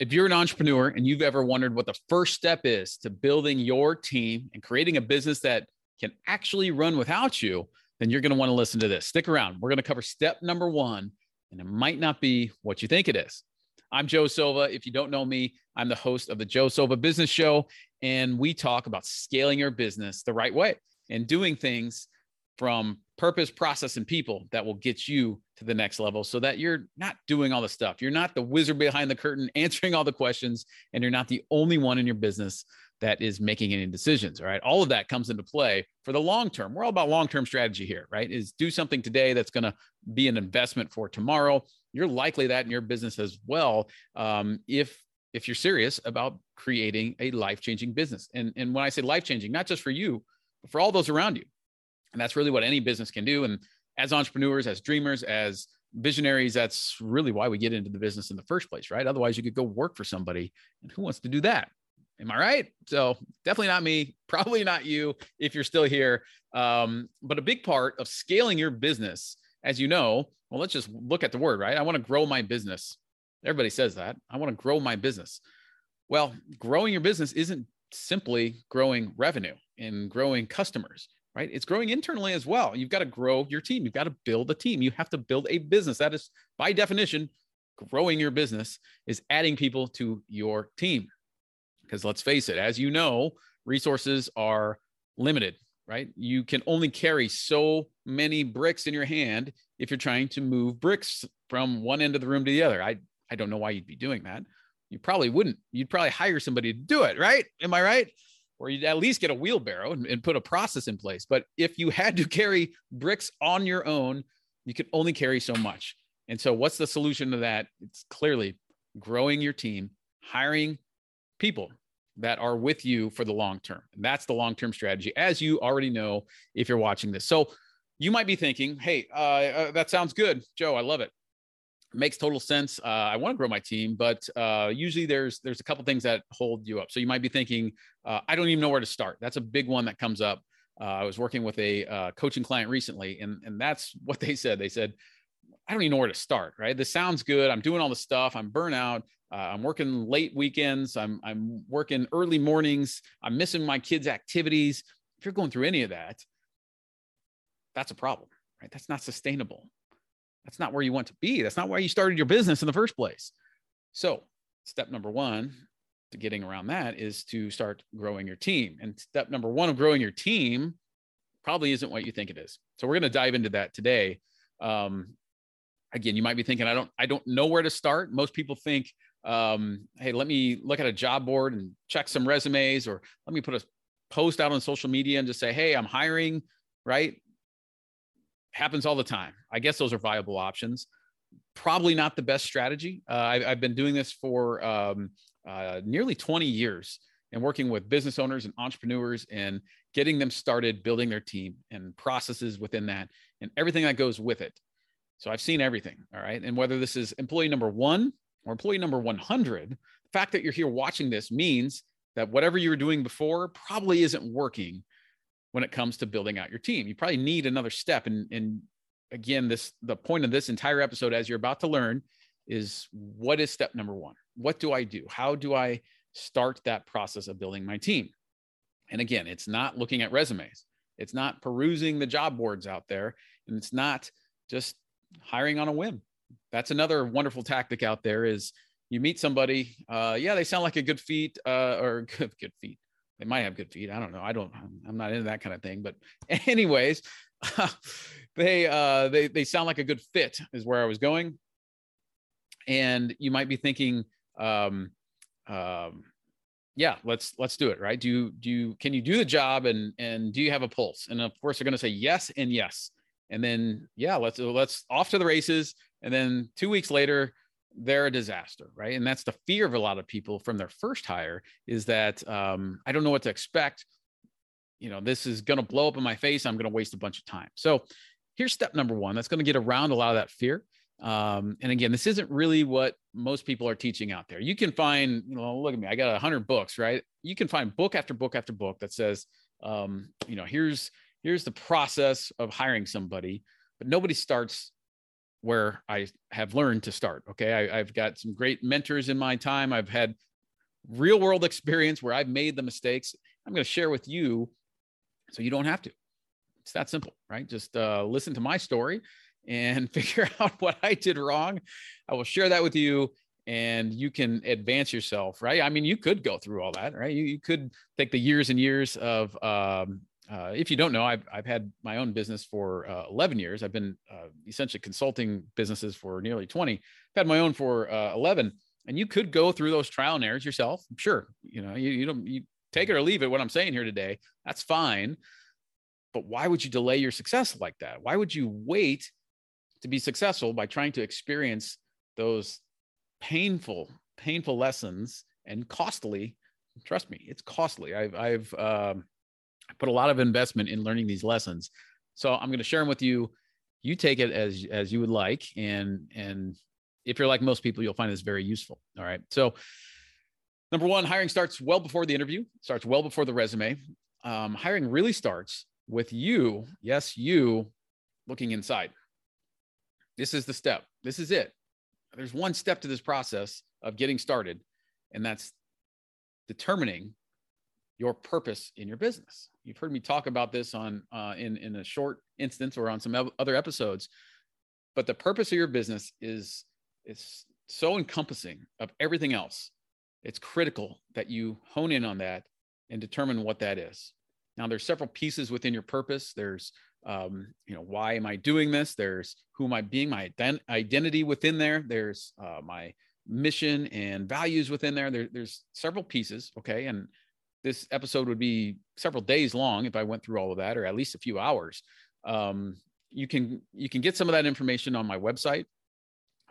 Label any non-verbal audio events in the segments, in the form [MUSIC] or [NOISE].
if you're an entrepreneur and you've ever wondered what the first step is to building your team and creating a business that can actually run without you, then you're going to want to listen to this. Stick around. We're going to cover step number one, and it might not be what you think it is. I'm Joe Sova. If you don't know me, I'm the host of the Joe Sova Business Show, and we talk about scaling your business the right way and doing things from purpose, process, and people that will get you to the next level so that you're not doing all the stuff. You're not the wizard behind the curtain [LAUGHS] answering all the questions, and you're not the only one in your business that is making any decisions. All right. All of that comes into play for the long term. We're all about long term strategy here, right? Is do something today that's going to be an investment for tomorrow. You're likely that in your business as well. Um, if if you're serious about creating a life changing business. And, and when I say life changing, not just for you, but for all those around you. And that's really what any business can do. And as entrepreneurs, as dreamers, as visionaries, that's really why we get into the business in the first place, right? Otherwise, you could go work for somebody. And who wants to do that? Am I right? So definitely not me, probably not you if you're still here. Um, but a big part of scaling your business, as you know, well, let's just look at the word, right? I want to grow my business. Everybody says that. I want to grow my business. Well, growing your business isn't simply growing revenue and growing customers right? It's growing internally as well. You've got to grow your team. You've got to build a team. You have to build a business. That is, by definition, growing your business is adding people to your team. Because let's face it, as you know, resources are limited, right? You can only carry so many bricks in your hand if you're trying to move bricks from one end of the room to the other. I, I don't know why you'd be doing that. You probably wouldn't. You'd probably hire somebody to do it, right? Am I right? Or you'd at least get a wheelbarrow and, and, put a process in place. But if you had to carry bricks on your own, you could only carry so much. And so, what's the solution to that? It's clearly growing your team, hiring people that are with you for the long term. And that's the long term strategy, as you already know if you're watching this. So, you might be thinking, hey, uh, uh, that sounds good, Joe. I love it makes total sense. Uh, I want to grow my team, but uh, usually there's there's a couple things that hold you up. So you might be thinking, uh, I don't even know where to start. That's a big one that comes up. Uh, I was working with a uh, coaching client recently, and and that's [LAUGHS] what they said. They said, I don't even know where to start. Right? This sounds good. I'm doing all the stuff. I'm burnout. Uh, I'm working late weekends. I'm I'm working early mornings. I'm missing my kids' activities. If you're going through any of that, that's a problem. Right? That's not sustainable that's not where you want to be. That's not why you started your business in the first place. So, step number one to getting around that is to start growing your team. And step number one of growing your team probably isn't what you think it is. So, we're going to dive into that today. Um, again, you might be thinking, I don't, I don't know where to start. Most people think, um, hey, let me look at a job board and check some resumes, or let me put a post out on social media and just say, hey, I'm hiring, right? Happens all the time. I guess those are viable options. Probably not the best strategy. Uh, I, have been doing this for um, uh, nearly 20 years and working with business owners and entrepreneurs and getting them started building their team and processes within that and everything that goes with it. So I've seen everything. All right. And whether this is employee number one or employee number 100, the fact that you're here watching this means that whatever you were doing before probably isn't working when it comes to building out your team. You probably need another step. And, and again, this the point of this entire episode, as you're about to learn, is what is step number one? What do I do? How do I start that process of building my team? And again, it's not looking at resumes. It's not perusing the job boards out there. And it's not just hiring on a whim. That's another wonderful tactic out there is you meet somebody, uh, yeah, they sound like a good feet uh, or [LAUGHS] good, good feet they might have good feet. I don't know. I don't. I'm not into that kind of thing. But [LAUGHS] anyways, [LAUGHS] they uh, they they sound like a good fit is where I was going. And you might be thinking, um, um, yeah, let's let's do it. Right? Do you do you can you do the job and and do you have a pulse? And of course, they're going to say yes and yes. And then yeah, let's let's off to the races. And then two weeks later, they're a disaster, right? And that's the fear of a lot of people from their first hire is that um, I don't know what to expect. You know, this is going to blow up in my face. I'm going to waste a bunch of time. So here's step number one. That's going to get around a lot of that fear. Um, and again, this isn't really what most people are teaching out there. You can find, you know, look at me, I got a hundred books, right? You can find book after book after book that says, um, you know, here's here's the process of hiring somebody, but nobody starts where I have learned to start. Okay. I, have got some great mentors in my time. I've had real world experience where I've made the mistakes. I'm going to share with you so you don't have to. It's that simple, right? Just uh, listen to my story and [LAUGHS] figure out what I did wrong. I will share that with you and you can advance yourself, right? I mean, you could go through all that, right? You, you could take the years and years of, um, uh, if you don't know, I've, I've had my own business for uh, 11 years. I've been uh, essentially consulting businesses for nearly 20. I've had my own for uh, 11. And you could go through those trial and errors yourself. Sure. You know, you, you don't, you take it or leave it. What I'm saying here today, that's fine. But why would you delay your success like that? Why would you wait to be successful by trying to experience those painful, painful lessons and costly? Trust me, it's costly. I've, I've um, put a lot of investment in learning these lessons. So I'm going to share them with you. You take it as as you would like, and and if you're like most people, you'll find this very useful. All right. So number one, hiring starts well before the interview, starts well before the resume. Um, hiring really starts with you, yes, you looking inside. This is the step. This is it. There's one step to this process of getting started, and that's determining your purpose in your business. You've heard me talk about this on uh, in in a short instance or on some other episodes, but the purpose of your business is is so encompassing of everything else. It's critical that you hone in on that and determine what that is. Now, there's several pieces within your purpose. There's, um, you know, why am I doing this? There's who am I being, my ident- identity within there. There's uh, my mission and values within there. there. There's several pieces. Okay. And this episode would be several days long if I went through all of that, or at least a few hours. Um, you can you can get some of that information on my website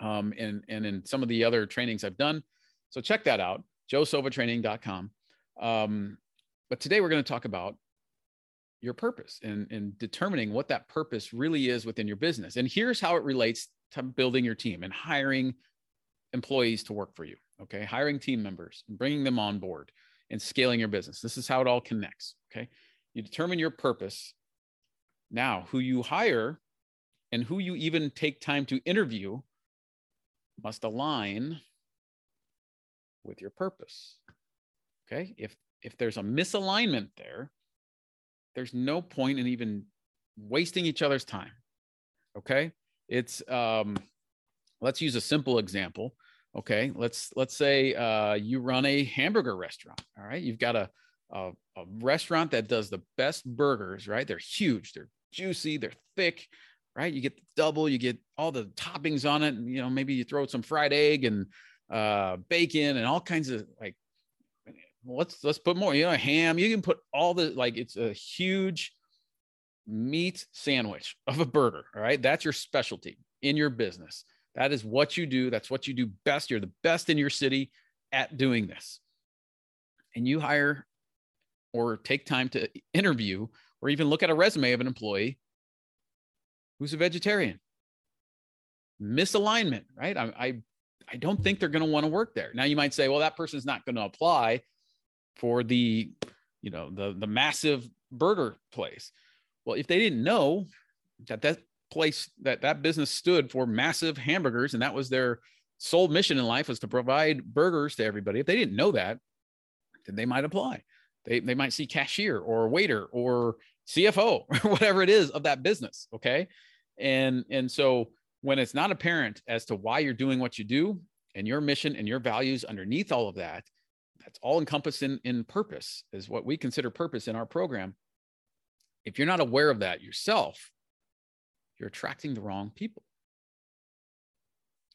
um, and and in some of the other trainings I've done. So check that out, joesovatraining.com. Um, but today we're going to talk about your purpose and, and determining what that purpose really is within your business. And here's how it relates to building your team and hiring employees to work for you. Okay. Hiring team members, and bringing them on board and scaling your business. This is how it all connects. Okay. You determine your purpose. Now, who you hire and who you even take time to interview must align with your purpose. Okay. If, if there's a misalignment there, there's no point in even wasting each other's time. Okay. It's, um, let's use a simple example. Okay. Let's, let's say, uh, you run a hamburger restaurant. All right. You've got a, a, a restaurant that does the best burgers, right? They're huge. They're juicy. They're thick, right? You get the double, you get all the toppings on it. And, you know, maybe you throw some fried egg and, uh, bacon and all kinds of like let's let's put more you know ham you can put all the like it's a huge meat sandwich of a burger all right that's your specialty in your business that is what you do. That's what you do best. You're the best in your city at doing this. And you hire or take time to interview or even look at a resume of an employee who's a vegetarian. Misalignment right? I i, I don't think they're going to want to work there. Now you might say well that person's not going to apply for the you know the the massive burger place. Well if they didn't know that that place that that business stood for massive hamburgers and that was their sole mission in life was to provide burgers to everybody. If they didn't know that then they might apply. They, they might see cashier or waiter or cfo or [LAUGHS] whatever it is of that business okay? And and so when it's not apparent as to why you're doing what you do and your mission and your values underneath all of that that's all encompassed in, in purpose is what we consider purpose in our program. If you're not aware of that yourself you're attracting the wrong people.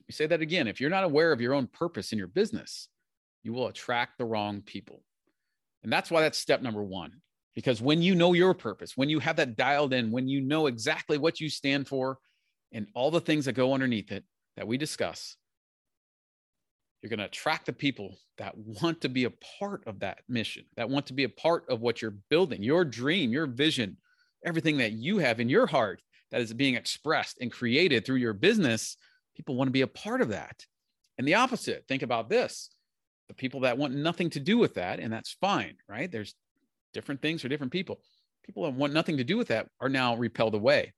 We say that again. If you're not aware of your own purpose in your business you will attract the wrong people. And that's why that's step number one because when you know your purpose when you have that dialed in when you know exactly what you stand for and all the things that go underneath it that we discuss you're going to attract the people that want to be a part of that mission, that want to be a part of what you're building, your dream, your vision, everything that you have in your heart that is being expressed and created through your business. People want to be a part of that. And the opposite, think about this the people that want nothing to do with that, and that's fine, right? There's different things for different people. People that want nothing to do with that are now repelled away.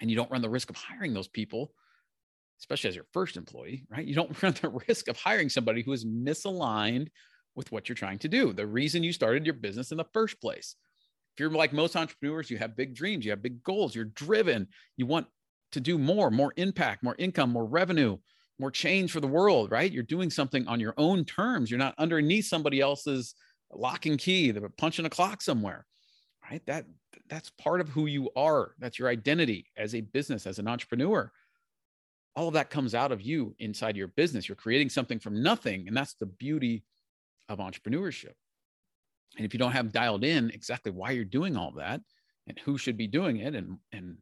and you don't run the risk of hiring those people, especially as your first employee, right? You don't [LAUGHS] run the risk of hiring somebody who is misaligned with what you're trying to do, the reason you started your business in the first place. If you're like most entrepreneurs, you have big dreams, you have big goals, you're driven, you want to do more, more impact, more income, more revenue, more change for the world, right? You're doing something on your own terms. You're not underneath somebody else's lock and key, they're punching a clock somewhere, right? That that's part of who you are. That's your identity as a business, as an entrepreneur. All of that comes out of you inside your business. You're creating something from nothing. And that's the beauty of entrepreneurship. And if you don't have dialed in exactly why you're doing all that and who should be doing it and, and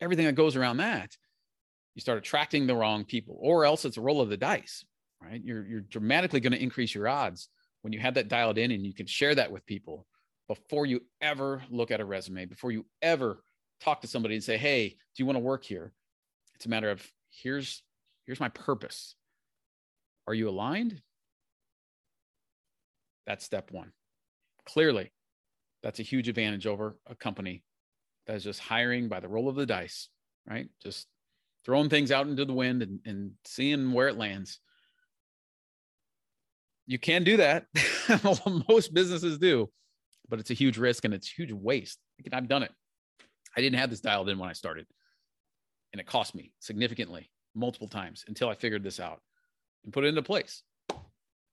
everything that goes around that, you start attracting the wrong people, or else it's a roll of the dice, right? You're, you're dramatically going to increase your odds when you have that dialed in and you can share that with people before you ever look at a resume, before you ever talk to somebody and say, Hey, do you want to work here? It's a matter of here's here's my purpose. Are you aligned? That's step one. Clearly, that's a huge advantage over a company that is just hiring by the roll of the dice, right? Just throwing things out into the wind and, and seeing where it lands. You can do that. [LAUGHS] Most businesses do, but it's a huge risk and it's huge waste. I've done it. I didn't have this dialed in when I started, and it cost me significantly multiple times until I figured this out and put it into place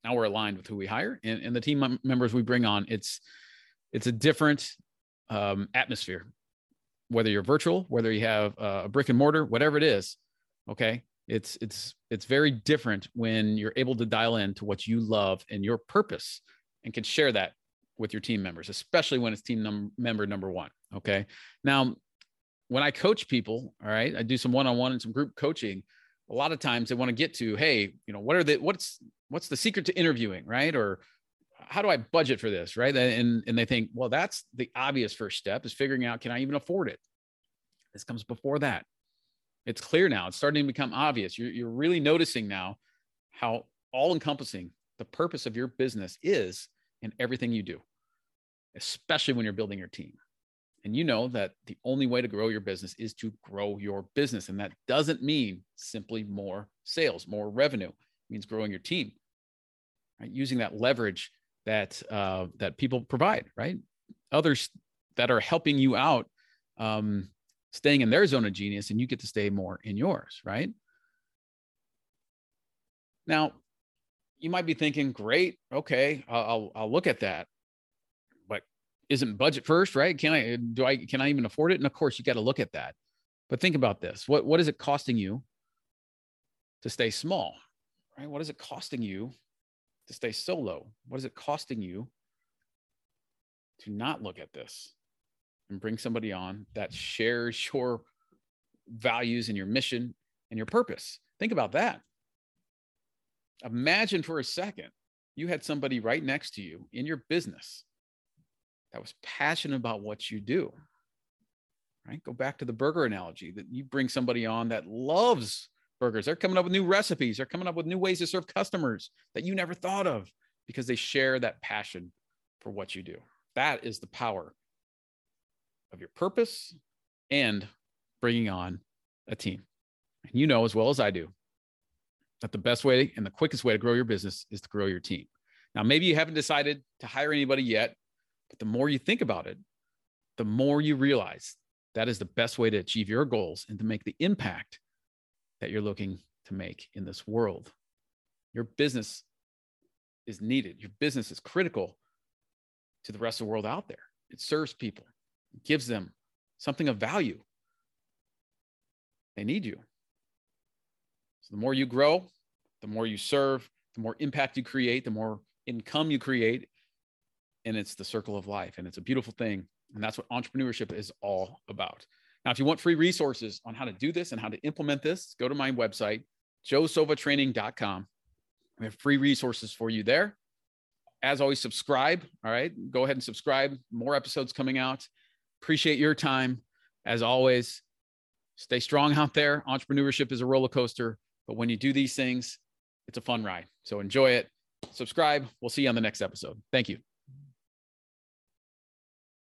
now we're aligned with who we hire and, and the team members we bring on it's it's a different um, atmosphere. Whether you're virtual whether you have a brick and mortar whatever it is okay? It's it's it's very different when you're able to dial in to what you love and your purpose and can share that with your team members especially when it's team num- member number one okay? Now when i coach people all right i do some one-on-one and some group coaching a lot of times they want to get to hey you know what are the what's what's the secret to interviewing right? Or how do i budget for this right? And and they think well that's the obvious first step is figuring out can i even afford it? This comes before that. It's clear now. It's starting to become obvious. You're, you're really noticing now how all encompassing the purpose of your business is in everything you do especially when you're building your team. And you know that the only way to grow your business is to grow your business. And that doesn't mean simply more sales, more revenue. It means growing your team, right? Using that leverage that uh, that people provide, right? Others that are helping you out, um, staying in their zone of genius, and you get to stay more in yours, right? Now, you might be thinking, great, okay, I'll, I'll look at that." But isn't budget first, right? Can I do I can I even afford it? And of course, you got to look at that. But think about this. What what is it costing you to stay small? Right? What is it costing you to stay solo? What is it costing you to not look at this and bring somebody on that shares [LAUGHS] your values and your mission and your purpose? Think about that. Imagine for a second you had somebody right next to you in your business that was passionate about what you do. Right? Go back to the burger analogy that you bring somebody on that loves burgers. They're coming up with new recipes. They're coming up with new ways to serve customers that you never thought of because they share that passion for what you do. That is the power of your purpose and bringing on a team. And you know as well as I do that the best way and the quickest way to grow your business is to grow your team. Now, maybe you haven't decided to hire anybody yet, but the more you think about it, the more you realize that is the best way to achieve your goals and to make the impact that you're looking to make in this world. Your business is needed. Your business is critical to the rest of the world out there. It serves people, gives them something of value. They need you. So the more you grow, the more you serve, the more impact you create, the more income you create, and it's the circle of life and it's a beautiful thing and that's what entrepreneurship is all about now if you want free resources on how to do this and how to implement this go to my website joesovatraining.com we have free resources for you there. As always subscribe all right? Go ahead and subscribe. More episodes coming out. Appreciate your time. As always stay strong out there. Entrepreneurship is a roller coaster but when you do these things it's a fun ride. So enjoy it. Subscribe. We'll see you on the next episode. Thank you